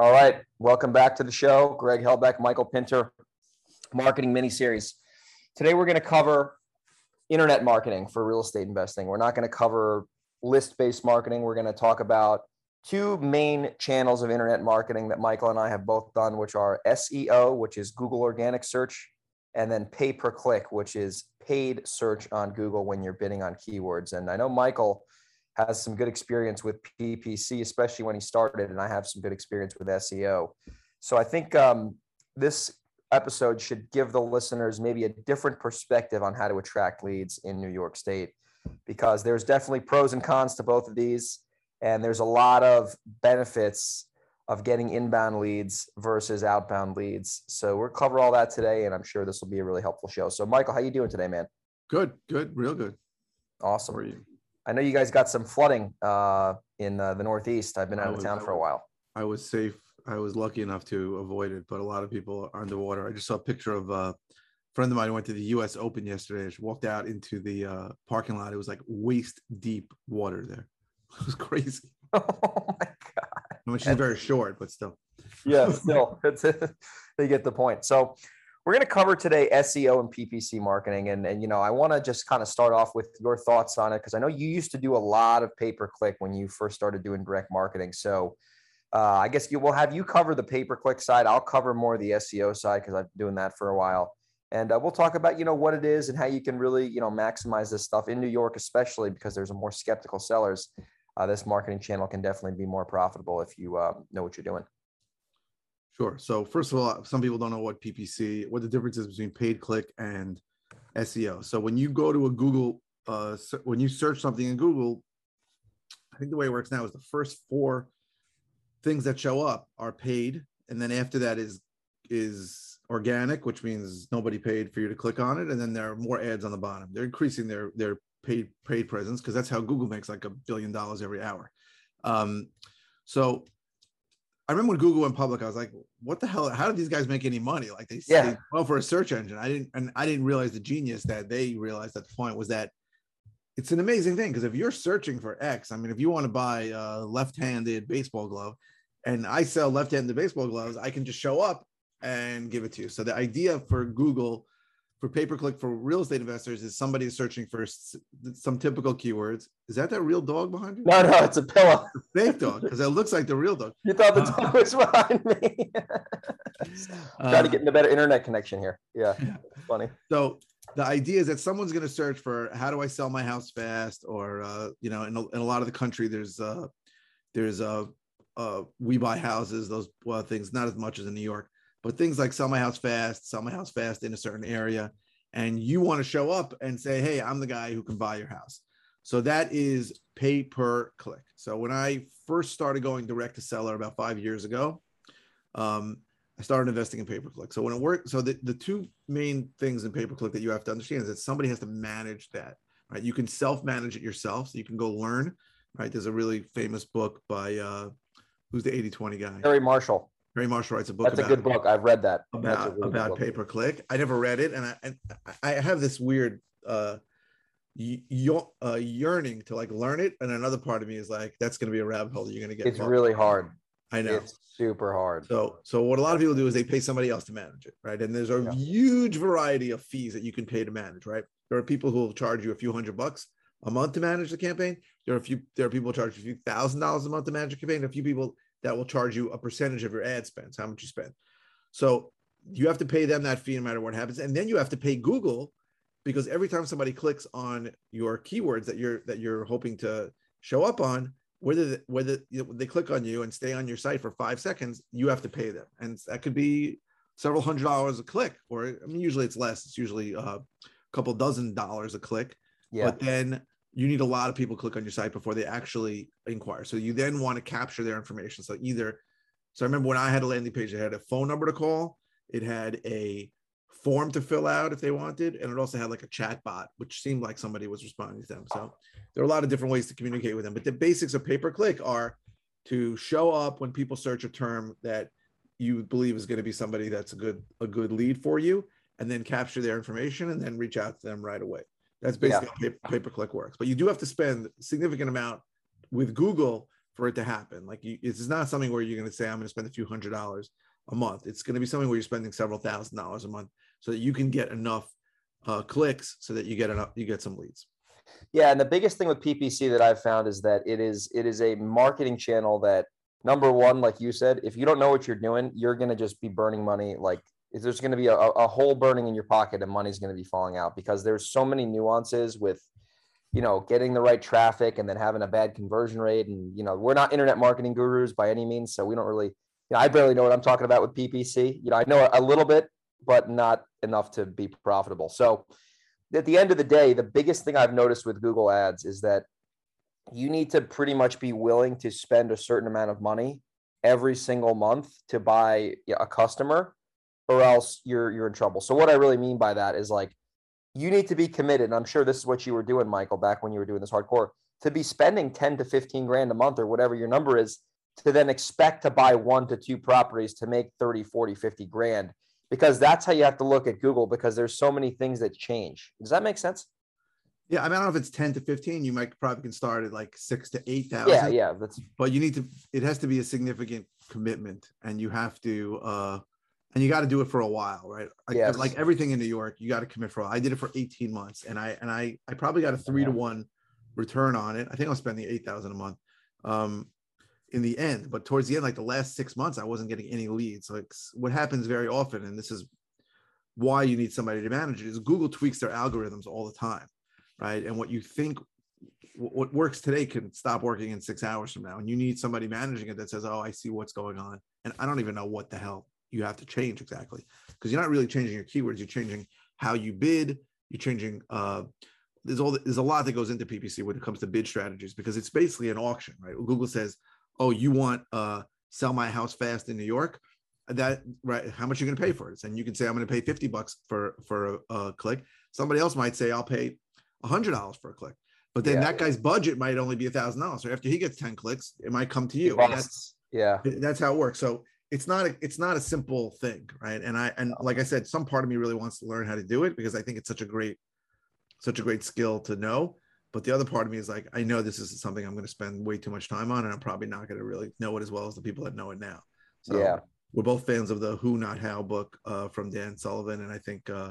All right, welcome back to the show. Greg Helbeck, Michael Pinter, marketing mini series. Today we're going to cover internet marketing for real estate investing. We're not going to cover list-based marketing. We're going to talk about two main channels of internet marketing that Michael and I have both done, which are SEO, which is Google organic search, and then pay per click, which is paid search on Google when you're bidding on keywords. And I know Michael has some good experience with PPC, especially when he started, and I have some good experience with SEO. So I think um, this episode should give the listeners maybe a different perspective on how to attract leads in New York State, because there's definitely pros and cons to both of these, and there's a lot of benefits of getting inbound leads versus outbound leads. So we'll cover all that today, and I'm sure this will be a really helpful show. So Michael, how you doing today, man? Good, good, real good. Awesome. How are you? I know you guys got some flooding uh, in uh, the Northeast. I've been out of town for a while. I was safe. I was lucky enough to avoid it, but a lot of people are underwater. I just saw a picture of a friend of mine who went to the U.S. Open yesterday. She walked out into the uh, parking lot. It was like waist deep water there. It was crazy. Oh my god! I mean, she's very short, but still. Yeah, still, they get the point. So, we're going to cover today SEO and PPC marketing. And, and you know, I want to just kind of start off with your thoughts on it because I know you used to do a lot of pay per click when you first started doing direct marketing. So uh, I guess you will have you cover the pay per click side. I'll cover more of the SEO side because I've been doing that for a while. And uh, we'll talk about, you know, what it is and how you can really, you know, maximize this stuff in New York, especially because there's a more skeptical sellers. Uh, this marketing channel can definitely be more profitable if you uh, know what you're doing. Sure. So first of all, some people don't know what PPC, what the difference is between paid click and SEO. So when you go to a Google, uh, when you search something in Google, I think the way it works now is the first four things that show up are paid, and then after that is is organic, which means nobody paid for you to click on it, and then there are more ads on the bottom. They're increasing their their paid paid presence because that's how Google makes like a billion dollars every hour. Um, so I remember when Google went public, I was like, what the hell? How did these guys make any money? Like they, yeah. well for a search engine. I didn't and I didn't realize the genius that they realized at the point was that it's an amazing thing because if you're searching for X, I mean, if you want to buy a left-handed baseball glove and I sell left-handed baseball gloves, I can just show up and give it to you. So the idea for Google for pay per click for real estate investors is somebody searching for some typical keywords. Is that that real dog behind you? No, no, it's a pillow. A fake dog, because it looks like the real dog. You thought the dog was behind me. uh, Trying to get in a better internet connection here. Yeah, yeah. funny. So the idea is that someone's going to search for how do I sell my house fast, or uh, you know, in a, in a lot of the country, there's uh, there's uh, uh, we buy houses, those well, things, not as much as in New York but things like sell my house fast, sell my house fast in a certain area, and you want to show up and say, hey, I'm the guy who can buy your house. So that is pay per click. So when I first started going direct to seller about five years ago, um, I started investing in pay per click. So when it works, so the, the two main things in pay per click that you have to understand is that somebody has to manage that, right? You can self manage it yourself. So you can go learn, right? There's a really famous book by, uh, who's the 80 20 guy? Perry Marshall. Perry Marshall writes a book. That's a good book. I've read that. About really about pay per click. I never read it, and I and I have this weird uh, uh, yearning to like learn it, and another part of me is like, that's going to be a rabbit hole you're going to get. It's really hard. I know. It's super hard. So, so what a lot of people do is they pay somebody else to manage it, right? And there's a yeah. huge variety of fees that you can pay to manage, right? There are people who will charge you a few hundred bucks a month to manage the campaign. There are a few. There are people who charge you a few thousand dollars a month to manage a campaign. A few people that will charge you a percentage of your ad spends, how much you spend. So you have to pay them that fee no matter what happens. And then you have to pay Google because every time somebody clicks on your keywords that you're that you're hoping to show up on, whether whether they click on you and stay on your site for five seconds, you have to pay them, and that could be several hundred dollars a click, or I mean, usually it's less. It's usually uh, a couple dozen dollars a click. Yeah. But then you need a lot of people click on your site before they actually inquire. So you then want to capture their information. So either, so I remember when I had a landing page, it had a phone number to call, it had a form to fill out if they wanted, and it also had like a chat bot, which seemed like somebody was responding to them. So there are a lot of different ways to communicate with them. But the basics of pay per click are to show up when people search a term that you believe is going to be somebody that's a good a good lead for you, and then capture their information and then reach out to them right away. That's basically yeah. how pay per click works. But you do have to spend a significant amount with Google for it to happen. Like you, it's not something where you're going to say I'm going to spend a few hundred dollars a month. It's going to be something where you're spending several thousand dollars a month so that you can get enough uh, clicks so that you get enough you get some leads. Yeah, and the biggest thing with PPC that I've found is that it is it is a marketing channel that number one, like you said, if you don't know what you're doing, you're going to just be burning money. Like there's going to be a, a hole burning in your pocket and money's going to be falling out because there's so many nuances with you know getting the right traffic and then having a bad conversion rate and you know we're not internet marketing gurus by any means so we don't really you know i barely know what i'm talking about with ppc you know i know a little bit but not enough to be profitable. So at the end of the day, the biggest thing I've noticed with Google Ads is that you need to pretty much be willing to spend a certain amount of money every single month to buy a customer or else you're you're in trouble. So what I really mean by that is like you need to be committed. And I'm sure this is what you were doing, Michael, back when you were doing this hardcore, to be spending 10 to 15 grand a month or whatever your number is to then expect to buy one to two properties to make 30, 40, 50 grand because that's how you have to look at Google because there's so many things that change. Does that make sense? Yeah, I mean, I don't know if it's 10 to 15. You might probably can start at like six to 8,000. Yeah, yeah. That's but you need to, it has to be a significant commitment and you have to, uh, and you got to do it for a while, right? Like, yes. like everything in New York, you got to commit for. I did it for 18 months, and I and I I probably got a three yeah. to one return on it. I think I was spending 8,000 a month. Um, in the end. But towards the end, like the last six months, I wasn't getting any leads. Like what happens very often, and this is why you need somebody to manage it, is Google tweaks their algorithms all the time, right? And what you think what works today can stop working in six hours from now. And you need somebody managing it that says, Oh, I see what's going on. And I don't even know what the hell you have to change exactly. Because you're not really changing your keywords, you're changing how you bid, you're changing uh there's all there's a lot that goes into PPC when it comes to bid strategies because it's basically an auction, right? Google says, oh, you want uh sell my house fast in New York? That right? How much you're you going to pay for it? And you can say I'm going to pay 50 bucks for for a, a click. Somebody else might say I'll pay hundred dollars for a click. But then yeah, that guy's budget might only be a thousand dollars. So after he gets 10 clicks, it might come to you. That's, yeah. That's how it works. So it's not a, it's not a simple thing, right? And I and like I said, some part of me really wants to learn how to do it because I think it's such a great, such a great skill to know. But the other part of me is like, I know this is something I'm going to spend way too much time on, and I'm probably not going to really know it as well as the people that know it now. So yeah. we're both fans of the Who Not How book uh, from Dan Sullivan, and I think uh,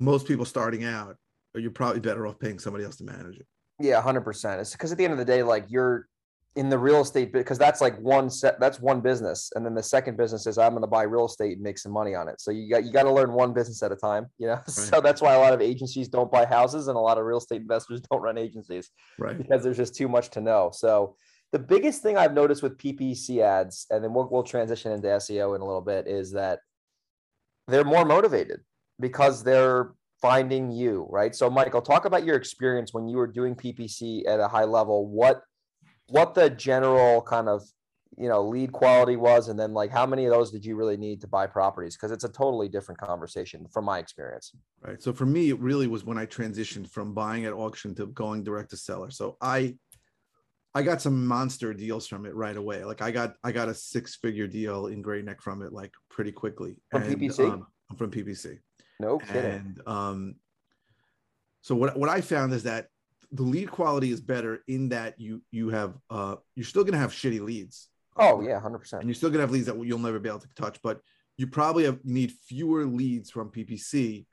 most people starting out, you're probably better off paying somebody else to manage it. Yeah, hundred percent. It's because at the end of the day, like you're in the real estate because that's like one set that's one business and then the second business is i'm going to buy real estate and make some money on it. So you got you got to learn one business at a time you know? Right. so that's why a lot of agencies don't buy houses and a lot of real estate investors don't run agencies right. because there's just too much to know. So the biggest thing i've noticed with ppc ads and then we'll, we'll transition into seo in a little bit is that they're more motivated because they're finding you right? So michael talk about your experience when you were doing ppc at a high level. What what the general kind of you know lead quality was and then like how many of those did you really need to buy properties? Because it's a totally different conversation from my experience. Right. So for me it really was when i transitioned from buying at auction to going direct to seller. So i i got some monster deals from it right away. Like i got i got a six figure deal in Great Neck from it like pretty quickly. From and, ppc um, i'm from ppc no kidding. And um so what, what i found is that the lead quality is better in that you you have uh you're still gonna have shitty leads. Oh yeah, hundred percent. And you're still gonna have leads that you'll never be able to touch, but you probably have need fewer leads from PPC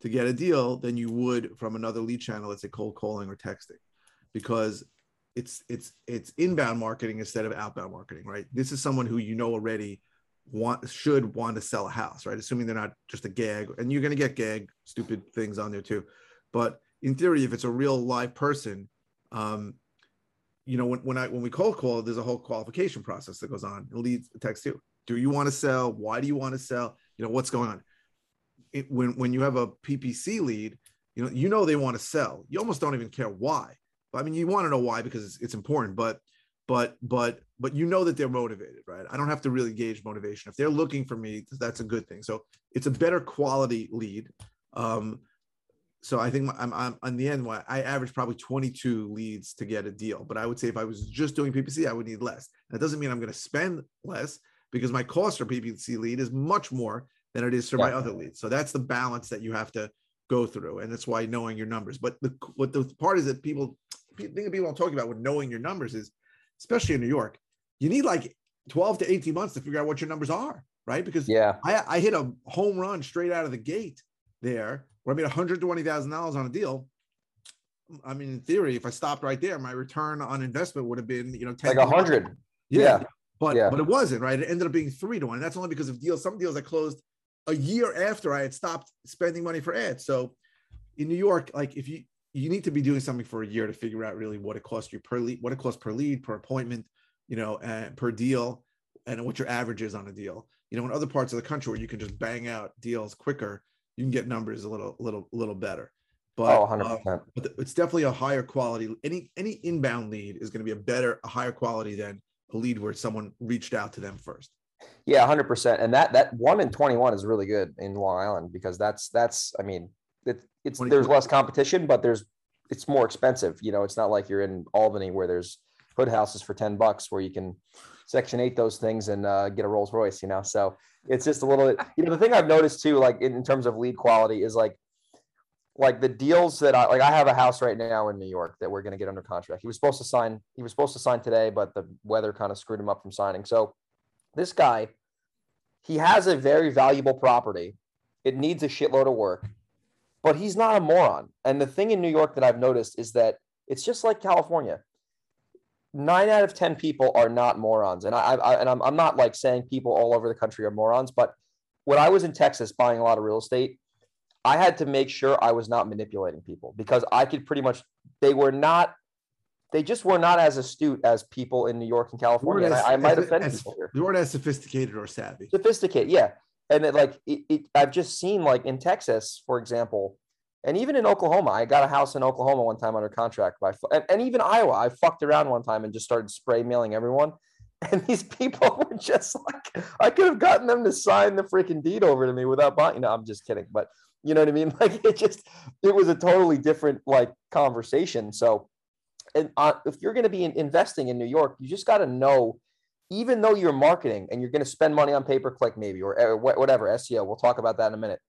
to get a deal than you would from another lead channel, let's say cold calling or texting, because it's it's it's inbound marketing instead of outbound marketing, right? This is someone who you know already want should want to sell a house, right? Assuming they're not just a gag, and you're gonna get gag stupid things on there too But in theory, if it's a real live person, um, you know, when, when I when we cold call, there's a whole qualification process that goes on. It leads text too. Do you want to sell? Why do you want to sell? You know, what's going on? It, when when you have a PPC lead, you know, you know they want to sell. You almost don't even care why. I mean, you want to know why because it's, it's important. But but but but you know that they're motivated, right? I don't have to really gauge motivation. If they're looking for me, that's a good thing. So it's a better quality lead. Um, so I think I'm, I'm on the end. I average probably 22 leads to get a deal, but I would say if I was just doing PPC, I would need less. That doesn't mean I'm going to spend less because my cost for PPC lead is much more than it is for yeah. my other leads. So that's the balance that you have to go through, and that's why knowing your numbers. But the what the part is that people think of people I'm talking about with knowing your numbers is, especially in New York, you need like 12 to 18 months to figure out what your numbers are, right? Because yeah, I, I hit a home run straight out of the gate there where I made $120,000 on a deal. I mean, in theory, if I stopped right there, my return on investment would have been, you know, 10 like a hundred. Yeah. yeah. But yeah. but it wasn't right. It ended up being three to one. And that's only because of deals. Some deals I closed a year after I had stopped spending money for ads. So in New York, like if you you need to be doing something for a year to figure out really what it costs you per lead, what it costs per lead, per appointment, you know, and per deal, and what your average is on a deal. You know, in other parts of the country where you can just bang out deals quicker, you can get numbers a little, little, little better. But, oh, 100%. Um, but it's definitely a higher quality. Any any inbound lead is going to be a better, a higher quality than a lead where someone reached out to them first. Yeah, hundred percent. And that that one in twenty one is really good in Long Island because that's that's I mean it, it's there's less competition, but there's it's more expensive. You know, it's not like you're in Albany where there's hood houses for ten bucks where you can section eight those things and uh, get a Rolls Royce. You know, so it's just a little. bit. You know, the thing I've noticed too, like in, in terms of lead quality, is like like the deals that I like I have a house right now in New York that we're going to get under contract. He was supposed to sign he was supposed to sign today but the weather kind of screwed him up from signing. So this guy he has a very valuable property. It needs a shitload of work. But he's not a moron. And the thing in New York that I've noticed is that it's just like California. 9 out of 10 people are not morons. And I, I and I'm, I'm not like saying people all over the country are morons, but when I was in Texas buying a lot of real estate, I had to make sure I was not manipulating people because I could pretty much, they were not, they just were not as astute as people in New York and California. As, I, I might offend as, people here. They weren't as sophisticated or savvy. Sophisticated, yeah. And it, like, it, it, I've just seen like in Texas, for example, and even in Oklahoma, I got a house in Oklahoma one time under contract by, and, and even Iowa, I fucked around one time and just started spray mailing everyone. And these people were just like, I could have gotten them to sign the freaking deed over to me without buying. You I'm just kidding, but you know what I mean? Like it just, it was a totally different like conversation. So, and uh, if you're going to be in, investing in New York, you just got to know, even though you're marketing and you're going to spend money on pay per click, maybe or, or whatever SEO. We'll talk about that in a minute.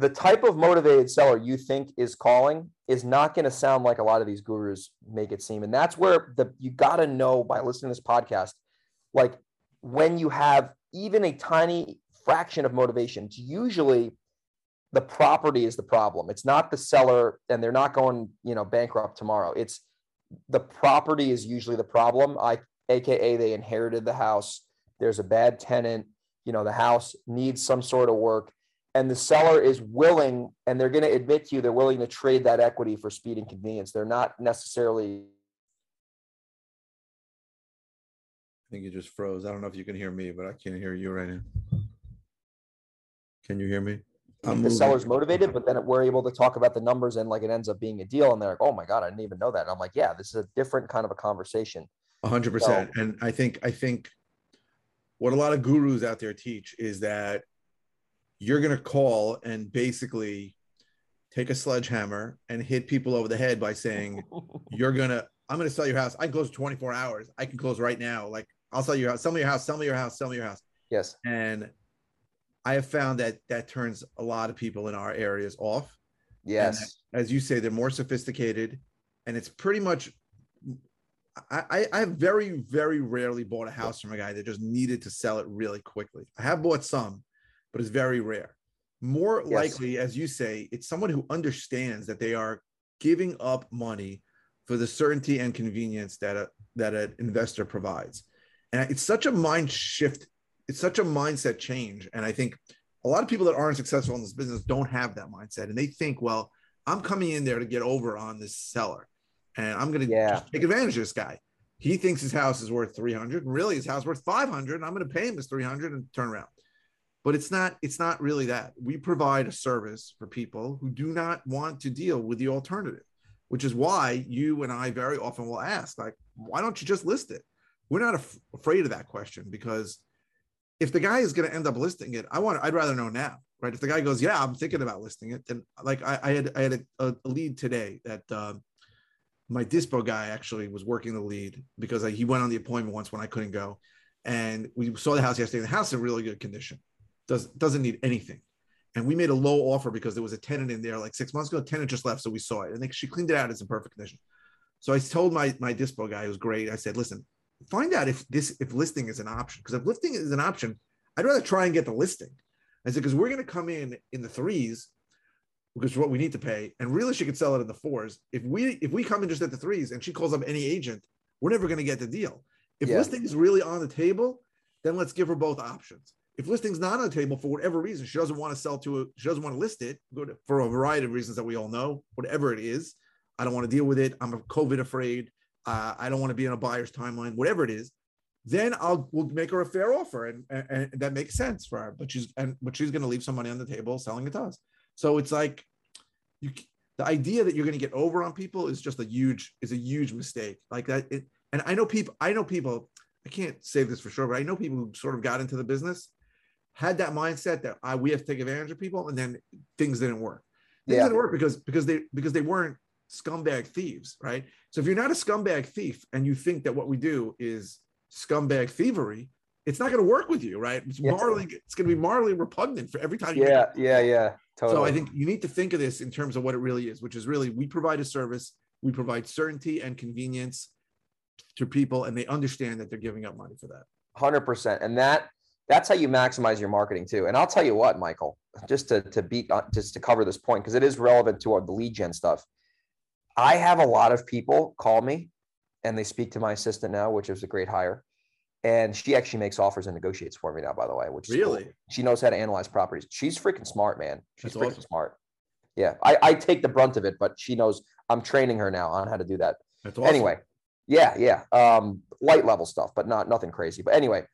The type of motivated seller you think is calling is not going to sound like a lot of these gurus make it seem, and that's where the you got to know by listening to this podcast, like when you have even a tiny fraction of motivation. It's usually the property is the problem. It's not the seller, and they're not going, you know, bankrupt tomorrow. It's the property is usually the problem. I, aka, they inherited the house. There's a bad tenant. You know, the house needs some sort of work, and the seller is willing, and they're going to admit to you they're willing to trade that equity for speed and convenience. They're not necessarily. I think you just froze. I don't know if you can hear me, but I can't hear you right now. Can you hear me? keep the seller's motivated, but then we're able to talk about the numbers and like it ends up being a deal. And they're like, oh my God, I didn't even know that. And I'm like, yeah, this is a different kind of a conversation. Hundred percent. And I think, I think what a lot of gurus out there teach is that you're going to call and basically take a sledgehammer and hit people over the head by saying, you're going to, I'm going to sell your house. I can close 24 hours. I can close right now. Like I'll sell your house, sell me your house, sell me your house, sell me your house. Yes. And I have found that that turns a lot of people in our areas off. Yes. And as you say, they're more sophisticated and it's pretty much I, I have very, very rarely bought a house from a guy that just needed to sell it really quickly. I have bought some, but it's very rare. More yes. likely, as you say, it's someone who understands that they are giving up money for the certainty and convenience that a that an investor provides. And it's such a mind shift it's such a mindset change. And I think a lot of people that aren't successful in this business don't have that mindset. And they think, well, I'm coming in there to get over on this seller, and I'm going to Yeah. take advantage of this guy. He thinks his house is worth 300, and really his house is worth 500. And I'm going to pay him his 300 and turn around. But it's not. It's not really that. We provide a service for people who do not want to deal with the alternative, which is why you and I very often will ask, like, why don't you just list it? We're not af- afraid of that question because if the guy is going to end up listing it, I want. I'd rather know now, right? If the guy goes, "Yeah, I'm thinking about listing it," then like I, I had I had a, a lead today that um, my dispo guy actually was working the lead because I, he went on the appointment once when I couldn't go, and we saw the house yesterday. The house is in really good condition, does doesn't need anything, and we made a low offer because there was a tenant in there like six months ago. The tenant just left, so we saw it, and they, she cleaned it out. It's in perfect condition. So I told my my dispo guy, who was great. I said, "Listen, find out if this if listing is an option because if listing is an option, I'd rather try and get the listing." I said, "Because we're going to come in in the threes, Because what we need to pay, and really, she could sell it in the fours. If we if we come in just at the threes, and she calls up any agent, we're never going to get the deal. If Yeah. listing is really on the table, then let's give her both options. If listing's not on the table for whatever reason, she doesn't want to sell to it, she doesn't want to list it for a variety of reasons that we all know, whatever it is. I don't want to deal with it. I'm COVID afraid. Uh, I don't want to be on a buyer's timeline, whatever it is. Then I'll we'll make her a fair offer, and, and, and that makes sense for her. But she's and but she's going to leave some money on the table selling it to us. So it's like you the idea that you're going to get over on people is just a huge is a huge mistake. Like that. It, and I know people. I know people. I can't say this for sure, but I know people who sort of got into the business, had that mindset that I, we have to take advantage of people, and then things didn't work. Things Yeah. didn't work because because they because they weren't scumbag thieves, right? So if you're not a scumbag thief and you think that what we do is scumbag thievery, it's not going to work with you, right? It's Yeah. morally it's going to be morally repugnant for every time you Yeah, yeah, yeah. Totally. so I think you need to think of this in terms of what it really is, which is really we provide a service, we provide certainty and convenience to people, and they understand that they're giving up money for that. Hundred percent, and that that's how you maximize your marketing too. And I'll tell you what, Michael, just to to beat uh, just to cover this point because it is relevant to our, the lead gen stuff. I have a lot of people call me, and they speak to my assistant now, which is a great hire. And she actually makes offers and negotiates for me now, by the way, which is cool. Really? She knows how to analyze properties. She's freaking smart, man. She's That's freaking awesome. smart. Yeah, I, I take the brunt of it, but she knows I'm training her now on how to do that. That's awesome. Anyway, yeah, yeah. Um, light level stuff, but not nothing crazy. But anyway,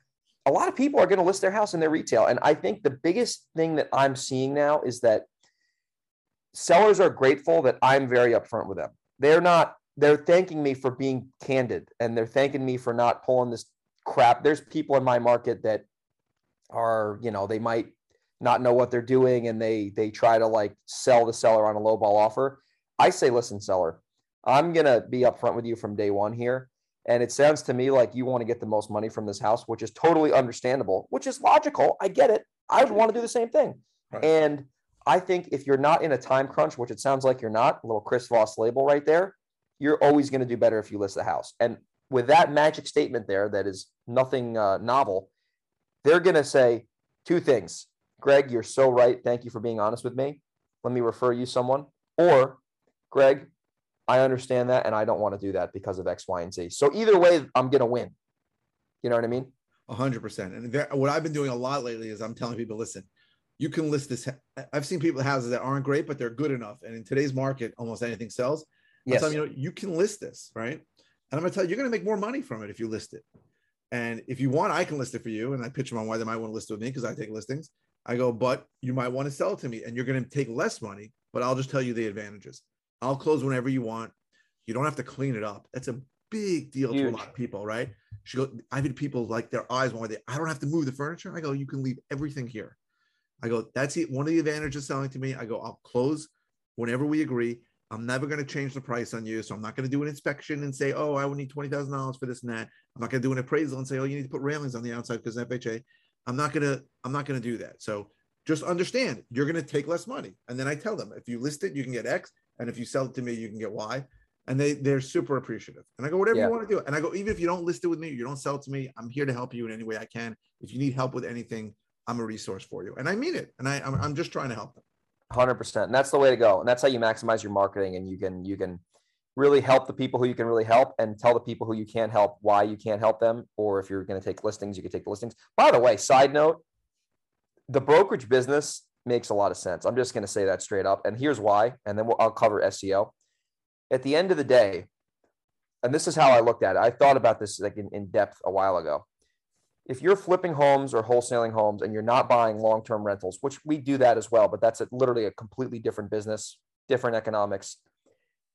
a lot of people are going to list their house in their retail. And I think the biggest thing that I'm seeing now is that sellers are grateful that I'm very upfront with them. They're not, they're thanking me for being candid and they're thanking me for not pulling this crap. There's people in my market that are, you know, they might not know what they're doing and they they try to like sell the seller on a low ball offer. I say, listen, seller, I'm gonna be upfront with you from day one here. And it sounds to me like you want to get the most money from this house, which is totally understandable, which is logical. I get it. I would want to do the same thing. Right. And I think if you're not in a time crunch, which it sounds like you're not, a little Chris Voss label right there, you're always going to do better if you list the house. And with that magic statement there, that is nothing uh, novel, they're going to say two things. Greg, you're so right. Thank you for being honest with me. Let me refer you someone. Or, Greg, I understand that and I don't want to do that because of X, Y, and Z. So either way, I'm going to win. You know what I mean? A hundred percent. And that, what I've been doing a lot lately is I'm telling people, listen, you can list this. I've seen people houses that aren't great, but they're good enough. And in today's market, almost anything sells. I'm Yes. telling you, know, you can list this, right? And I'm gonna tell you, you're gonna make more money from it if you list it. And if you want, I can list it for you. And I pitch them on why they might want to list it with me because I take listings. I go, but you might want to sell it to me, and you're gonna take less money, but I'll just tell you the advantages. I'll close whenever you want. You don't have to clean it up. That's a big deal to a lot of people, right? She go, I've had people like their eyes wide. They, I don't have to move the furniture. I go, you can leave everything here. I go, that's it. One of the advantages of selling to me. I go, I'll close whenever we agree. I'm never going to change the price on you. So I'm not going to do an inspection and say, oh, I would need $20,000 for this and that. I'm not going to do an appraisal and say, oh, you need to put railings on the outside because FHA. I'm not going to, I'm not going to do that. So just understand you're going to take less money. And then I tell them, if you list it, you can get X. And if you sell it to me, you can get Y. And they, they're super appreciative. And I go, whatever Yeah. you want to do. And I go, even if you don't list it with me, you don't sell it to me, I'm here to help you in any way I can. If you need help with anything, I'm a resource for you. And I mean it. And I, I'm, I'm just trying to help them. Hundred percent, and that's the way to go. And that's how you maximize your marketing, and you can you can really help the people who you can really help, and tell the people who you can't help why you can't help them. Or if you're going to take listings, you can take the listings. By the way, side note: the brokerage business makes a lot of sense. I'm just going to say that straight up. And here's why. And then we'll, I'll cover SEO. At the end of the day, and this is how I looked at it. I thought about this like in, in depth a while ago. If you're flipping homes or wholesaling homes and you're not buying long-term rentals, which we do that as well, but that's a, literally a completely different business, different economics.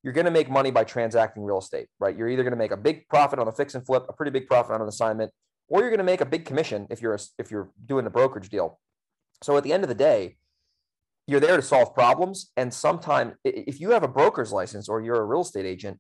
You're going to make money by transacting real estate, right? You're either going to make a big profit on a fix and flip, a pretty big profit on an assignment, or you're going to make a big commission if you're a, if you're doing a brokerage deal. So at the end of the day, you're there to solve problems. And sometimes, if you have a broker's license or you're a real estate agent,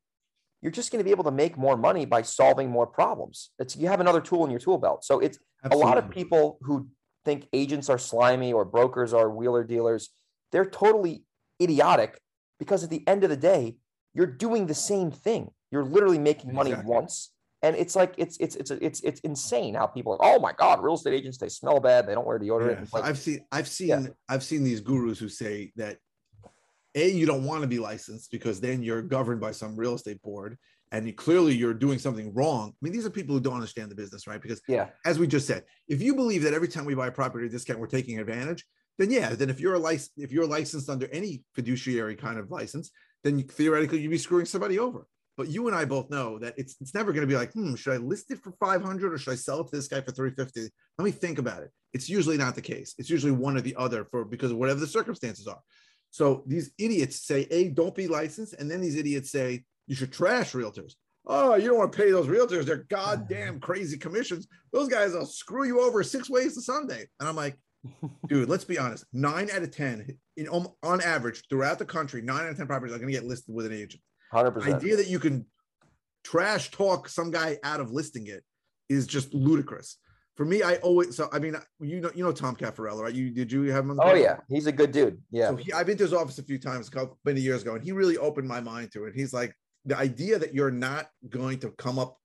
you're just going to be able to make more money by solving more problems. It's you have another tool in your tool belt. So it's Absolutely. a lot of people who think agents are slimy or brokers are wheeler dealers. They're totally idiotic because at the end of the day, you're doing the same thing. You're literally making money exactly. once. And it's like it's it's it's it's it's insane how people are, oh my god, real estate agents they smell bad, they don't wear deodorant. Yeah. Like, I've seen I've seen yeah. I've seen these gurus who say that a you don't want to be licensed because then you're governed by some real estate board and you, clearly you're doing something wrong i mean these are people who don't understand the business right because yeah as we just said if you believe that every time we buy a property discount we're taking advantage then yeah then if you're a license if you're licensed under any fiduciary kind of license then you, theoretically you'd be screwing somebody over but you and I both know that it's it's never going to be like, hmm, should I list it for 500 or should I sell it to this guy for 350? Let me think about it. It's usually not the case. It's usually one or the other for because of whatever the circumstances are. So these idiots say, A, don't be licensed. And then these idiots say, you should trash realtors. Oh, you don't want to pay those realtors their goddamn crazy commissions. Those guys will screw you over six ways to Sunday. And I'm like, dude, let's be honest. Nine out of 10, in, on average, throughout the country, nine out of 10 properties are going to get listed with an agent. 100%. The idea that you can trash talk some guy out of listing it is just ludicrous for me, I always so I mean you know you know Tom Caffarello, right? You did you have him? oh yeah, he's a good dude. Yeah. So he, I've been to his office a few times, a couple many years ago, and he really opened my mind to it. He's like the idea that you're not going to come up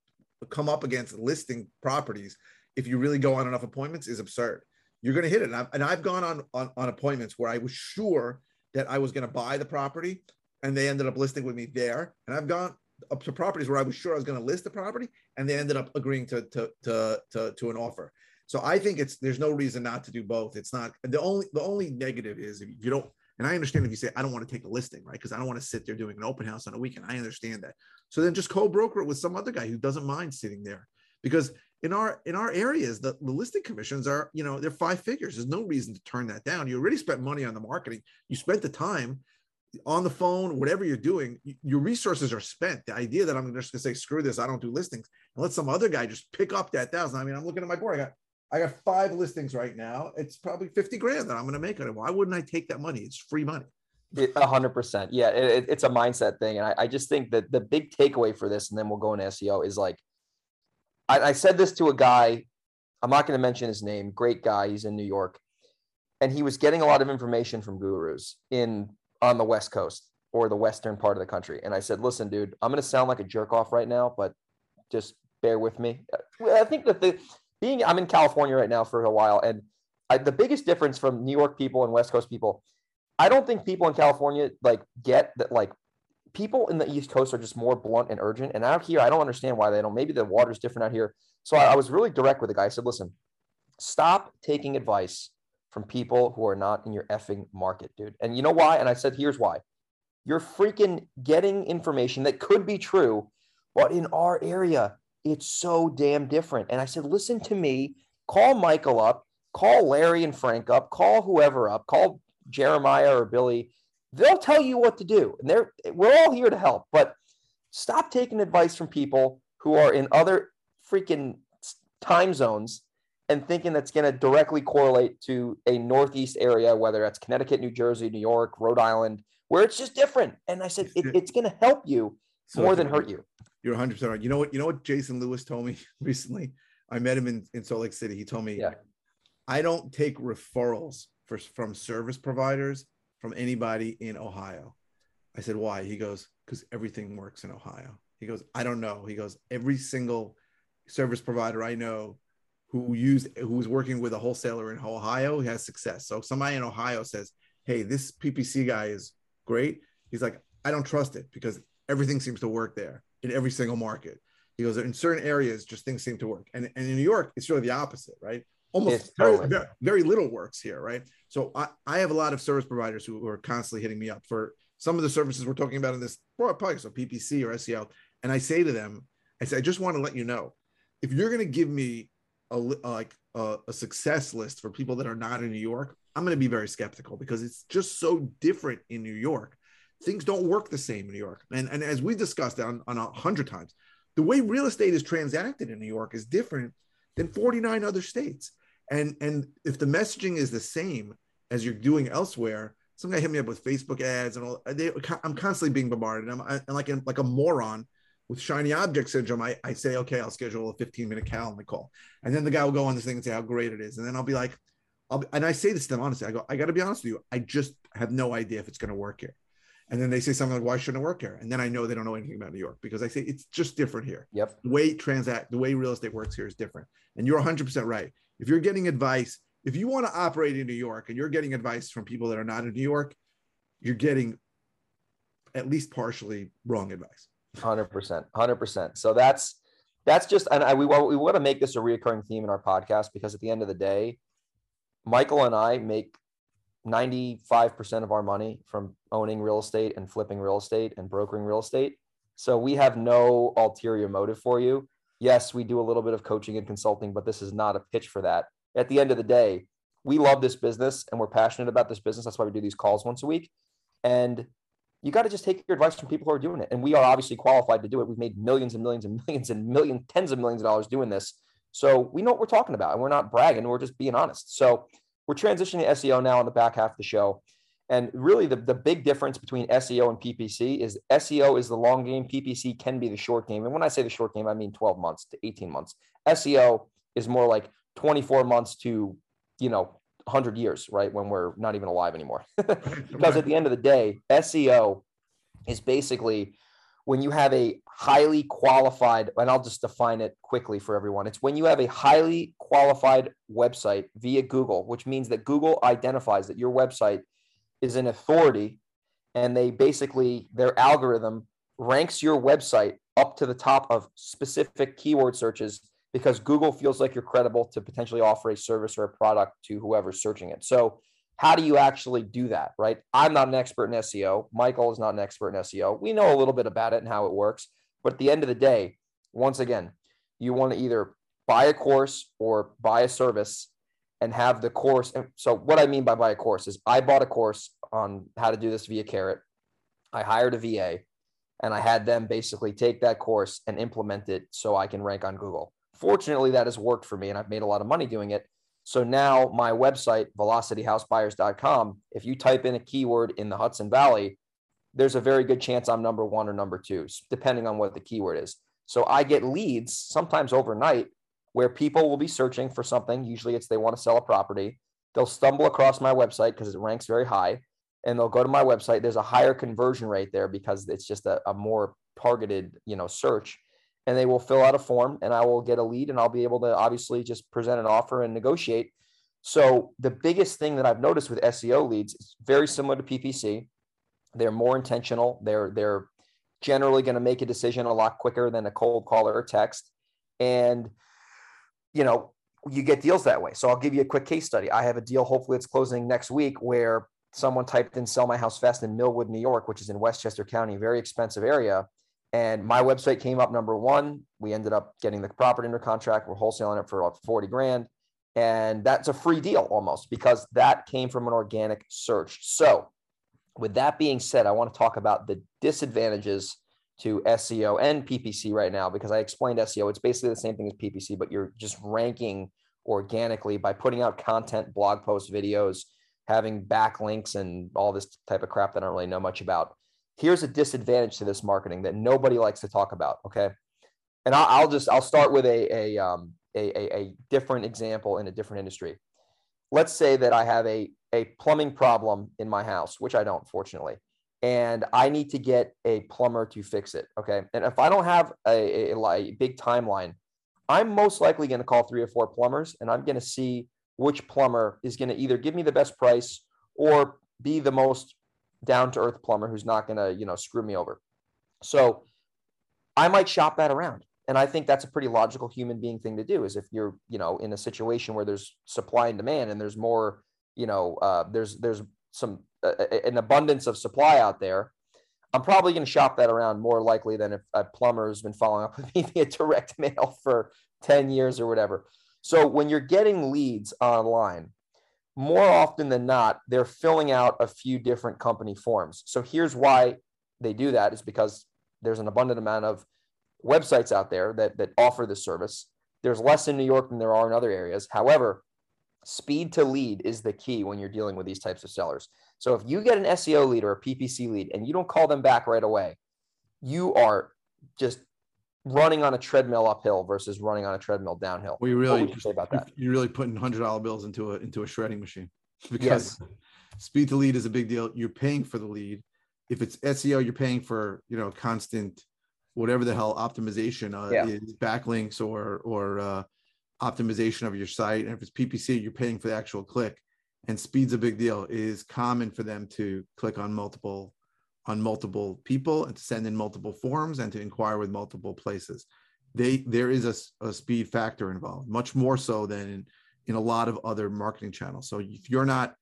come up against listing properties if you really go on enough appointments is absurd. You're going to hit it, and I've, and I've gone on, on on appointments where I was sure that I was going to buy the property, and they ended up listing with me there, and I've gone up to properties where I was sure I was going to list the property, and they ended up agreeing to to to to, to an offer. So I think it's there's no reason not to do both. It's not the only the only negative is if you don't. And I understand if you say I don't want to take a listing, right? Because I don't want to sit there doing an open house on a weekend. I understand that. So then just co-broker it with some other guy who doesn't mind sitting there. Because in our in our areas, the, the listing commissions are, you know, they're five figures. There's no reason to turn that down. You already spent money on the marketing. You spent the time on the phone, whatever you're doing, your resources are spent. The idea that I'm just gonna say, screw this, I don't do listings, and let some other guy just pick up that thousand. I mean, I'm looking at my board. I got I got five listings right now. It's probably 50 grand that I'm gonna make on it. Why wouldn't I take that money? It's free money. A hundred percent. Yeah, it, it's a mindset thing. And I, I, just think that the big takeaway for this, and then we'll go into SEO, is like I, I said this to a guy. I'm not to mention his name. Great guy. He's in New York, and he was getting a lot of information from gurus in on the West Coast or the western part of the country. And I said, listen, dude, I'm going to sound like a jerk off right now, but just bear with me. I think that the being I'm in California right now for a while, and I, the biggest difference from New York people and West Coast people, I don't think people in California like get that like people in the East Coast are just more blunt and urgent. And out here, I don't understand why they don't. Maybe the water's different out here. So I, I was really direct with the guy. I said, listen, stop taking advice from people who are not in your effing market, dude. And you know why? And I said, here's why. You're freaking getting information that could be true, but in our area, it's so damn different. And I said, listen to me, call Michael up, call Larry and Frank up, call whoever up, call Jeremiah or Billy. They'll tell you what to do. And they're we're all here to help, but stop taking advice from people who are in other freaking time zones and thinking that's going to directly correlate to a northeast area, whether that's Connecticut, New Jersey, New York, Rhode Island, where it's just different. And I said it, it's going to help you so more than hurt you. You're 100 percent right. You know what? You know what Jason Lewis told me recently. I met him in, in Salt Lake City. He told me, yeah. I don't take referrals for, from service providers from anybody in Ohio. I said, why? He goes, because everything works in Ohio. He goes, I don't know. He goes, every single service provider I know who used who was working with a wholesaler in Ohio has success. So somebody in Ohio says, "Hey, this PPC guy is great." He's like, "I don't trust it because everything seems to work there in every single market." He goes, "In certain areas, just things seem to work." And, and in New York, it's really the opposite, right? almost very, very, very little works here, right? So I, I have a lot of service providers who, who are constantly hitting me up for some of the services we're talking about in this podcast, so PPC or SEO. And I say to them, I say, I just want to let you know, if you're going to give me a uh, like a, a, success list for people that are not in New York, I'm going to be very skeptical because it's just so different in New York. Things don't work the same in New York, and and as we discussed on on a hundred times, the way real estate is transacted in New York is different than 49 other states. And and if the messaging is the same as you're doing elsewhere, some guy hit me up with Facebook ads and all. They, I'm constantly being bombarded. I'm, I'm like like a moron with shiny object syndrome. I, I say, okay, I'll schedule a 15 minute calendar call, and then the guy will go on this thing and say how great it is, and then I'll be like, I'll be, and I say this to them honestly. I go, I got to be honest with you. I just have no idea if it's going to work here. And then they say something like, "Why shouldn't it work here?" And then I know they don't know anything about New York because I say it's just different here. Yep. The way transact, the way real estate works here is different. And you're 100 percent right. If you're getting advice, if you want to operate in New York and you're getting advice from people that are not in New York, you're getting at least partially wrong advice. Hundred percent, hundred percent. So that's that's just, and I, we we want to make this a reoccurring theme in our podcast because at the end of the day, Michael and I make 95% of our money from owning real estate and flipping real estate and brokering real estate. So we have no ulterior motive for you. Yes, we do a little bit of coaching and consulting, but this is not a pitch for that. At the end of the day, we love this business and we're passionate about this business. That's why we do these calls once a week. And you got to just take your advice from people who are doing it. And we are obviously qualified to do it. We've made millions and millions and millions and millions, tens of millions of dollars doing this. So we know what we're talking about and we're not bragging. We're just being honest. So we're transitioning to SEO now in the back half of the show. And really, the, the big difference between SEO and PPC is SEO is the long game, PPC can be the short game. And when I say the short game, I mean 12 months to 18 months. SEO is more like 24 months to, you know, 100 years, right? When we're not even alive anymore. because at the end of the day, SEO is basically when you have a highly qualified, and I'll just define it quickly for everyone. It's when you have a highly qualified website via Google, which means that Google identifies that your website is an authority and they basically, their algorithm ranks your website up to the top of specific keyword searches because Google feels like you're credible to potentially offer a service or a product to whoever's searching it. So how do you actually do that right? I'm not an expert in seo michael is not an expert in seo we know a little bit about it and how it works. But at the end of the day once again you want to either buy a course or buy a service and have the course. So what i mean by buy a course is i bought a course on how to do this via carrot i hired a va and i had them basically take that course and implement it so i can rank on google fortunately that has worked for me and i've made a lot of money doing it so now my website, velocityhousebuyers.com, if you type in a keyword in the Hudson Valley, there's a very good chance I'm number one or number two, depending on what the keyword is. So I get leads sometimes overnight where people will be searching for something. Usually it's they want to sell a property. They'll stumble across my website because it ranks very high and they'll go to my website. There's a higher conversion rate there because it's just a, a more targeted, you know, search and they will fill out a form and I will get a lead and I'll be able to obviously just present an offer and negotiate. So the biggest thing that I've noticed with SEO leads is very similar to PPC. They're more intentional. They're they're generally going to make a decision a lot quicker than a cold call or a text. And you know, you get deals that way. So I'll give you a quick case study. I have a deal hopefully it's closing next week where someone typed in sell my house fast in Millwood, New York, which is in Westchester County, very expensive area and my website came up number one. We ended up getting the property under contract. We're wholesaling it for about 40 grand. And that's a free deal almost because that came from an organic search. So, with that being said, I want to talk about the disadvantages to SEO and PPC right now because I explained SEO. It's basically the same thing as PPC, but you're just ranking organically by putting out content, blog posts, videos, having backlinks, and all this type of crap that I don't really know much about here's a disadvantage to this marketing that nobody likes to talk about. Okay. And I'll, just, I'll start with a, a, um, a, a, a different example in a different industry. Let's say that I have a, a plumbing problem in my house, which I don't, fortunately, and I need to get a plumber to fix it. Okay. And if I don't have a, a, a big timeline, I'm most likely going to call three or four plumbers and I'm going to see which plumber is going to either give me the best price or be the most down to earth plumber who's not going to, you know, screw me over. So I might shop that around. and I think that's a pretty logical human being thing to do. Is if you're you know in a situation where there's supply and demand and there's more you know uh, there's there's some uh, an abundance of supply out there. I'm probably going to shop that around more likely than if a plumber has been following up with me via direct mail for 10 years or whatever. So when you're getting leads online, more often than not, they're filling out a few different company forms. So here's why they do that is because there's an abundant amount of websites out there that, that offer this service. There's less in New York than there are in other areas. However, speed to lead is the key when you're dealing with these types of sellers. So if you get an SEO lead or a PPC lead and you don't call them back right away, you are just running on a treadmill uphill versus running on a treadmill downhill. We really what would you say about that? You're really putting hundred dollar bills into a into a shredding machine because yes. speed to lead is a big deal. You're paying for the lead. If it's SEO, you're paying for you know constant whatever the hell optimization uh, yeah. is backlinks or or uh, optimization of your site. And if it's PPC, you're paying for the actual click. And speed's a big deal. It is common for them to click on multiple on multiple people and to send in multiple forms and to inquire with multiple places. They there is a, a speed factor involved, much more so than in, in a lot of other marketing channels. So if you're not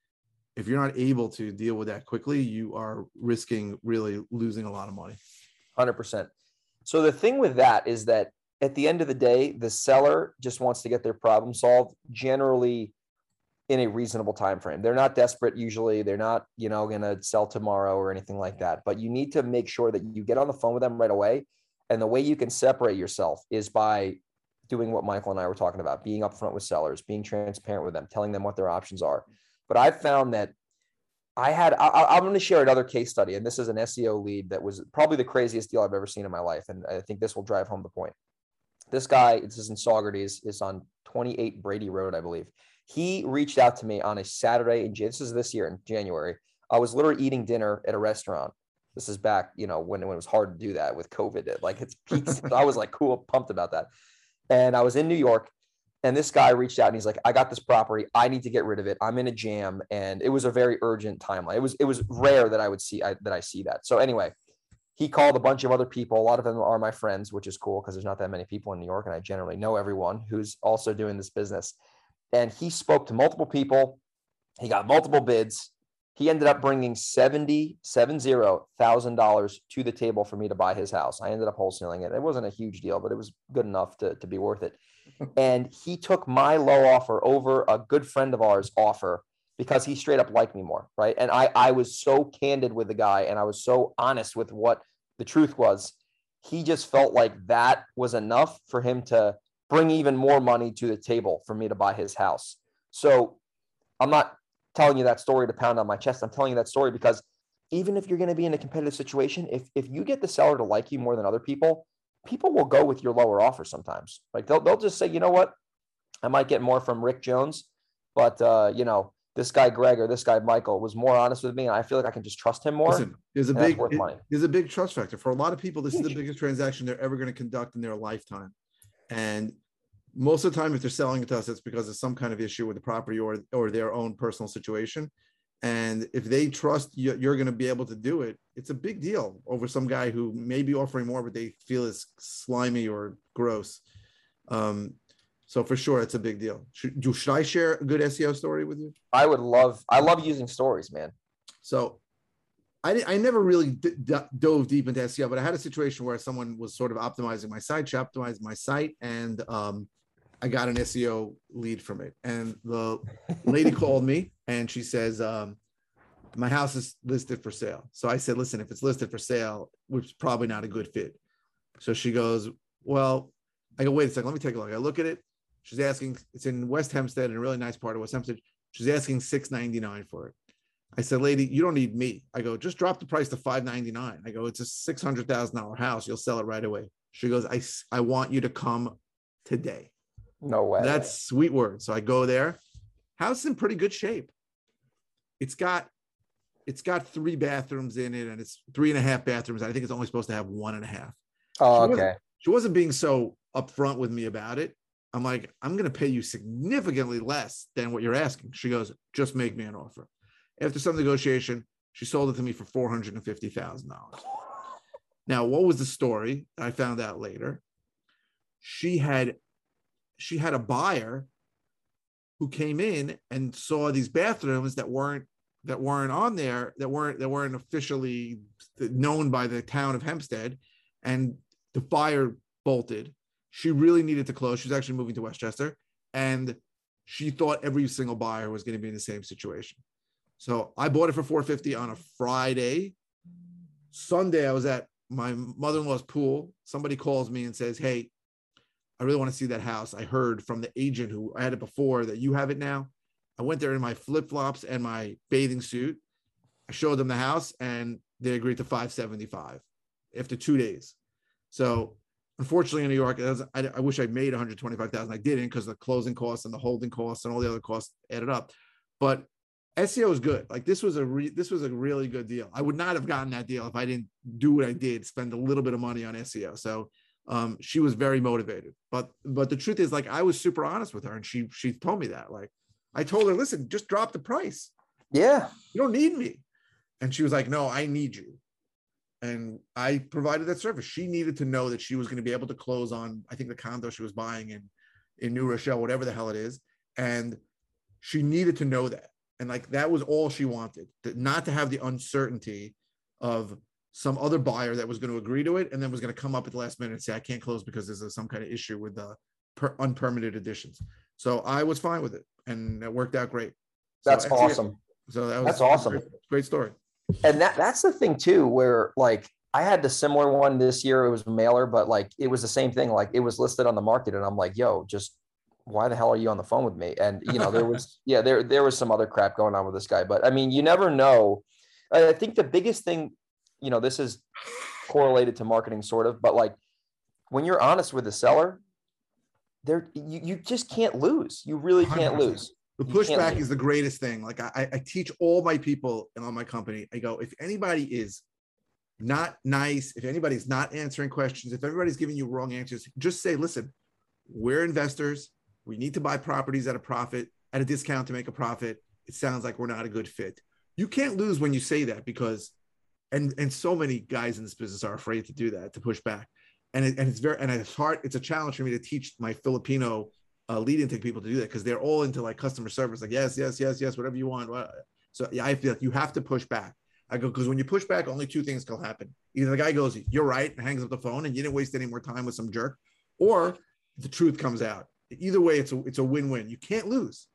if you're not able to deal with that quickly, you are risking really losing a lot of money. 100%. So the thing with that is that at the end of the day, the seller just wants to get their problem solved generally in a reasonable time frame. They're not desperate usually. They're not, you know, going to sell tomorrow or anything like that. But you need to make sure that you get on the phone with them right away. And the way you can separate yourself is by doing what Michael and I were talking about, being upfront with sellers, being transparent with them, telling them what their options are. But I've found that I had, I, am going to share another case study, and this is an SEO lead that was probably the craziest deal I've ever seen in my life. And I think this will drive home the point. This guy, this is in Saugerties, is on 28 Brady Road, I believe. He reached out to me on a Saturday in this is this year in January. I was literally eating dinner at a restaurant. This is back, you know, when, when it was hard to do that with COVID. Like it's. I was like cool, pumped about that. And I was in New York and this guy reached out and he's like, I got this property. I need to get rid of it. I'm in a jam. And it was a very urgent timeline. It was, it was rare that I would see I, that I see that. So anyway, he called a bunch of other people. A lot of them are my friends, which is cool because there's not that many people in New York. And I generally know everyone who's also doing this business and he spoke to multiple people. He got multiple bids. He ended up bringing seventy seven zero thousand dollars to the table for me to buy his house. I ended up wholesaling it. It wasn't a huge deal, but it was good enough to, to be worth it. and he took my low offer over a good friend of ours offer because he straight up liked me more, right? And I I was so candid with the guy and I was so honest with what the truth was. He just felt like that was enough for him to bring even more money to the table for me to buy his house. So I'm not telling you that story to pound on my chest. I'm telling you that story because even if you're going to be in a competitive situation, if if you get the seller to like you more than other people, people will go with your lower offer sometimes. Like they'll they'll just say, you know what, I might get more from Rick Jones, but uh, you know this guy Greg or this guy Michael was more honest with me, and I feel like I can just trust him more. Listen, there's a big there's a big trust factor for a lot of people. This Huge. is the biggest transaction they're ever going to conduct in their lifetime. And most of the time, if they're selling it to us, it's because of some kind of issue with the property or or their own personal situation. And if they trust you, you're going to be able to do it, it's a big deal over some guy who may be offering more, but they feel is slimy or gross. Um, so for sure, it's a big deal. Should, should I share a good SEO story with you? I would love. I love using stories, man. So I, I never really d- d- dove deep into SEO, but I had a situation where someone was sort of optimizing my site, she optimized my site, and um, I got an SEO lead from it. And the lady called me and she says, um, my house is listed for sale. So I said, listen, if it's listed for sale, which is probably not a good fit. So she goes, well, I go, wait a second, let me take a look. I look at it. She's asking, it's in West Hempstead, in a really nice part of West Hempstead. She's asking 699 for it. I said, lady, you don't need me. I go, just drop the price to 599. I go, it's a $600,000 house. You'll sell it right away. She goes, I, I want you to come today. No way. That's sweet word. So I go there. House in pretty good shape. It's got it's got three bathrooms in it, and it's three and a half bathrooms. I think it's only supposed to have one and a half. Oh, she okay. Wasn't, she wasn't being so upfront with me about it. I'm like, I'm going to pay you significantly less than what you're asking. She goes, just make me an offer. After some negotiation, she sold it to me for four hundred and fifty thousand dollars. Now, what was the story? I found out later she had she had a buyer who came in and saw these bathrooms that weren't that weren't on there that weren't that weren't officially known by the town of Hempstead and the buyer bolted she really needed to close she's actually moving to Westchester and she thought every single buyer was going to be in the same situation so I bought it for 450 on a Friday Sunday I was at my mother-in-law's pool somebody calls me and says hey I really want to see that house. I heard from the agent who I had it before that you have it now. I went there in my flip flops and my bathing suit. I showed them the house and they agreed to 575 after two days. So unfortunately in New York, I, wish I made 125,000. I didn't because the closing costs and the holding costs and all the other costs added up. But SEO is good. Like this was a re, this was a really good deal. I would not have gotten that deal if I didn't do what I did, spend a little bit of money on SEO. So um, she was very motivated. But but the truth is, like, I was super honest with her, and she she told me that. Like, I told her, listen, just drop the price. Yeah, you don't need me. And she was like, no, I need you. And I provided that service. She needed to know that she was going to be able to close on, I think, the condo she was buying in in New Rochelle, whatever the hell it is, and she needed to know that. And like that was all she wanted, not to have the uncertainty of some other buyer that was going to agree to it and then was going to come up at the last minute and say, I can't close because there's a, some kind of issue with the per, unpermitted additions. So I was fine with it and it worked out great. That's so, awesome. So that was that's awesome. Great, great story. And that that's the thing too, where like I had the similar one this year. It was mailer, but like it was the same thing. Like it was listed on the market, and I'm like, yo, just why the hell are you on the phone with me? And you know, there was yeah, there there was some other crap going on with this guy. But I mean, you never know. I think the biggest thing you know, this is correlated to marketing sort of, but like when you're honest with the seller, there you, you just can't lose. You really can't 100%. lose. The pushback is the greatest thing. Like I, I teach all my people in all my company. I go, if anybody is not nice, if anybody's not answering questions, if everybody's giving you wrong answers, just say, listen, we're investors. We need to buy properties at a profit, at a discount to make a profit. It sounds like we're not a good fit. You can't lose when you say that because and and so many guys in this business are afraid to do that to push back. And it, and it's very and it's hard it's a challenge for me to teach my filipino uh, lead intake people to do that because they're all into like customer service like yes yes yes yes whatever you want. So yeah i feel like you have to push back. I go because when you push back only two things can happen. Either the guy goes you're right and hangs up the phone and you didn't waste any more time with some jerk or the truth comes out either way it's a it's a win-win you can't lose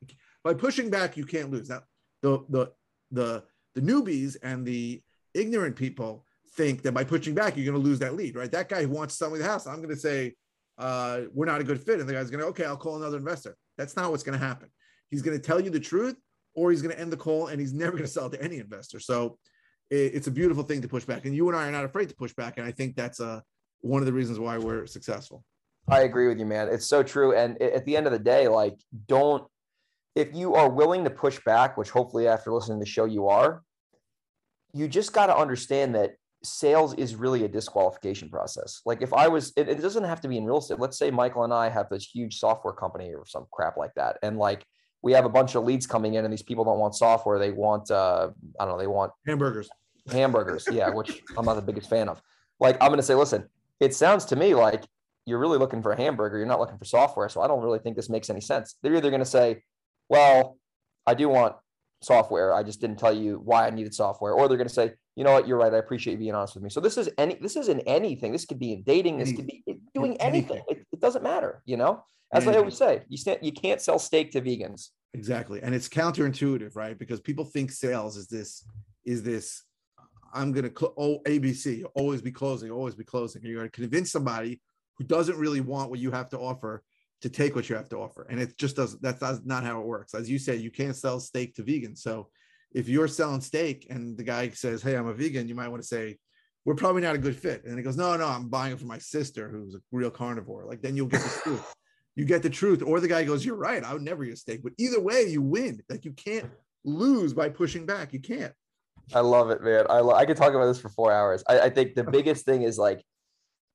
by pushing back you can't lose now the the the the newbies and the ignorant people think that by pushing back, you're going to lose that lead, right? That guy who wants to sell me the house, I'm going to say, uh, we're not a good fit. And the guy's going to, okay, I'll call another investor. That's not what's going to happen. He's going to tell you the truth or he's going to end the call and he's never going to sell it to any investor. So it, it's a beautiful thing to push back. And you and I are not afraid to push back. And I think that's uh, one of the reasons why we're successful. I agree with you, man. It's so true. And at the end of the day, like, don't, if you are willing to push back, which hopefully after listening to the show you are, you just got to understand that sales is really a disqualification process. Like if I was, it, it, doesn't have to be in real estate. Let's say Michael and I have this huge software company or some crap like that. And like we have a bunch of leads coming in and these people don't want software. They want, uh, I don't know, they want hamburgers, hamburgers. yeah. Which I'm not the biggest fan of. Like, I'm going to say, listen, it sounds to me like you're really looking for a hamburger. You're not looking for software. So I don't really think this makes any sense. They're either going to say, well, I do want software. I just didn't tell you why I needed software. Or they're going to say, you know what, you're right. I appreciate you being honest with me. So this is any, this isn't anything. This could be in dating. This could be doing anything. It, it doesn't matter. You know, as. I always say, you stand, you can't sell steak to vegans. Exactly. And it's counterintuitive, right? Because people think sales is this, is this, I'm going to, cl- oh, ABC, always be closing, always be closing. You're going to convince somebody who doesn't really want what you have to offer to take what you have to offer. And it just doesn't, that's, that's not how it works. As you said, you can't sell steak to vegans. So if you're selling steak and the guy says, Hey, I'm a vegan, you might want to say, we're probably not a good fit. And he goes, no, no, I'm buying it for my sister who's a real carnivore. Like then you'll get the truth. You get the truth. Or the guy goes, you're right. I would never eat steak. But either way, you win. Like you can't lose by pushing back. You can't. I love it, man. I, lo- I could talk about this for four hours. I, I think the biggest thing is like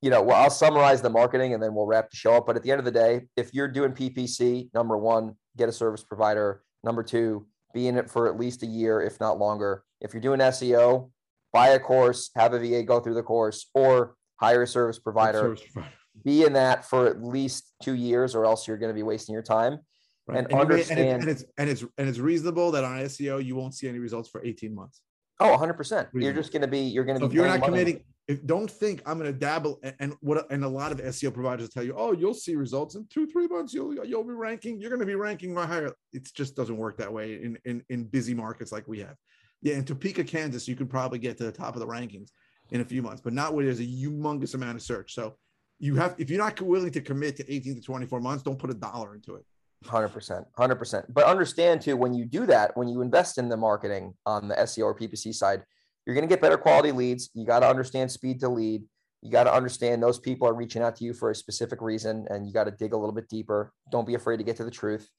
you know, well, I'll summarize the marketing and then we'll wrap the show up. But at the end of the day, if you're doing PPC, number one, get a service provider. Number two, be in it for at least a year, if not longer. If you're doing SEO, buy a course, have a VA go through the course, or hire a service provider. Service provider. be in that for at least two years, or else you're going to be wasting your time. Right. And may- understand- and, it's, and it's and it's reasonable that on SEO you won't see any results for 18 months. Oh, 100 percent. You're just going to be you're going to So be if you're not money. committing, if don't think I'm going to dabble and, and what and a lot of SEO providers tell you, oh, you'll see results in two three months. You'll you'll be ranking. You're going to be ranking right higher. It just doesn't work that way in in in busy markets like we have. Yeah, in Topeka, Kansas, you could probably get to the top of the rankings in a few months, but not where there's a humongous amount of search. So you have if you're not willing to commit to 18 to 24 months, don't put a dollar into it. Hundred percent, hundred percent. But understand too, when you do that, when you invest in the marketing on the SEO or PPC side, you're going to get better quality leads. You got to understand speed to lead. You got to understand those people are reaching out to you for a specific reason, and you got to dig a little bit deeper. Don't be afraid to get to the truth.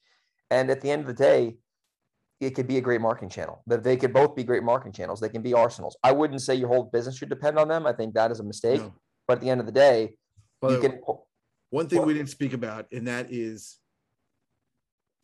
And at the end of the day, it could be a great marketing channel. That they could both be great marketing channels. They can be arsenals. I wouldn't say your whole business should depend on them. I think that is a mistake. No. But at the end of the day, By you can. One thing Well- we didn't speak about, and that is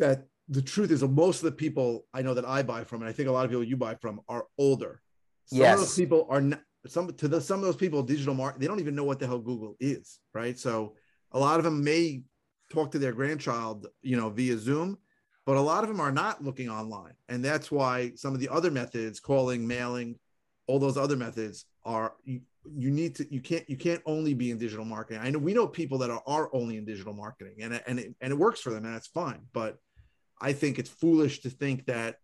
that the truth is that most of the people I know that I buy from, and I think a lot of people you buy from, are older. Some of Yes. those people are not some to the some of those people, digital market, they don't even know what the hell Google is, right? So a lot of them may talk to their grandchild, you know, via Zoom, but a lot of them are not looking online. And that's why some of the other methods, calling, mailing, all those other methods are you, you need to you can't you can't only be in digital marketing. I know we know people that are, are only in digital marketing and and it, and it works for them and that's fine. But I think it's foolish to think that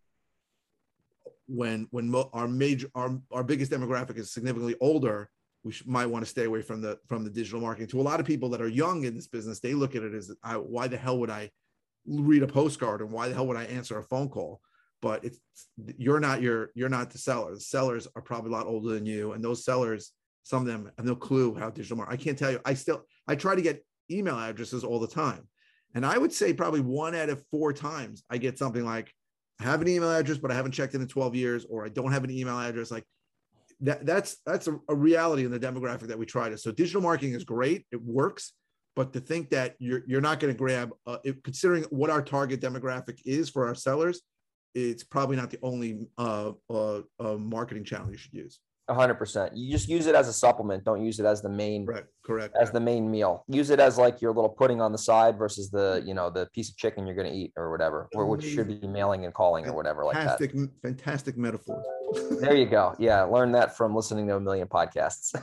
when when our major our, our biggest demographic is significantly older, we might want to stay away from the from the digital marketing. To a lot of people that are young in this business, they look at it as I, why the hell would I read a postcard and why the hell would I answer a phone call? But it's you're not your you're not the seller. The sellers are probably a lot older than you, and those sellers, some of them have no clue how digital marketing. I can't tell you. I still I try to get email addresses all the time, and I would say probably one out of four times I get something like I have an email address, but I haven't checked in in 12 years, or I don't have an email address. Like that, that's that's a, a reality in the demographic that we try to. So digital marketing is great, it works, but to think that you're you're not going to grab, uh, if, considering what our target demographic is for our sellers, it's probably not the only uh, uh, uh, marketing channel you should use. Hundred percent. You just use it as a supplement. Don't use it as the main Right, correct. as the main meal. Use it as like your little pudding on the side versus the you know the piece of chicken you're going to eat or whatever, or which should be mailing and calling or whatever like that. fantastic, fantastic metaphors. There you go. Yeah, learn that from listening to a million podcasts.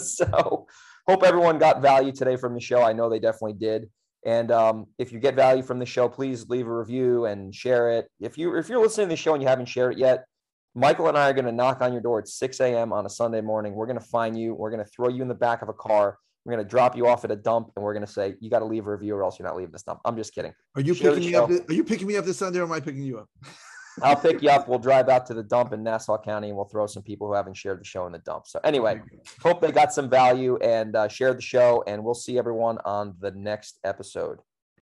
so, hope everyone got value today from the show. I know they definitely did. And um, if you get value from the show, please leave a review and share it. If you if you're listening to the show and you haven't shared it yet, Michael and I are going to knock on your door at 6 a.m. on a Sunday morning. We're going to find you. We're going to throw you in the back of a car. We're going to drop you off at a dump, and we're going to say you got to leave a review, or else you're not leaving this dump. I'm just kidding. Are you Share picking me up? show. Are you picking me up this Sunday, or am I picking you up? I'll pick you up. We'll drive out to the dump in Nassau County, and we'll throw some people who haven't shared the show in the dump. So anyway, hope they got some value and uh, shared the show, and we'll see everyone on the next episode.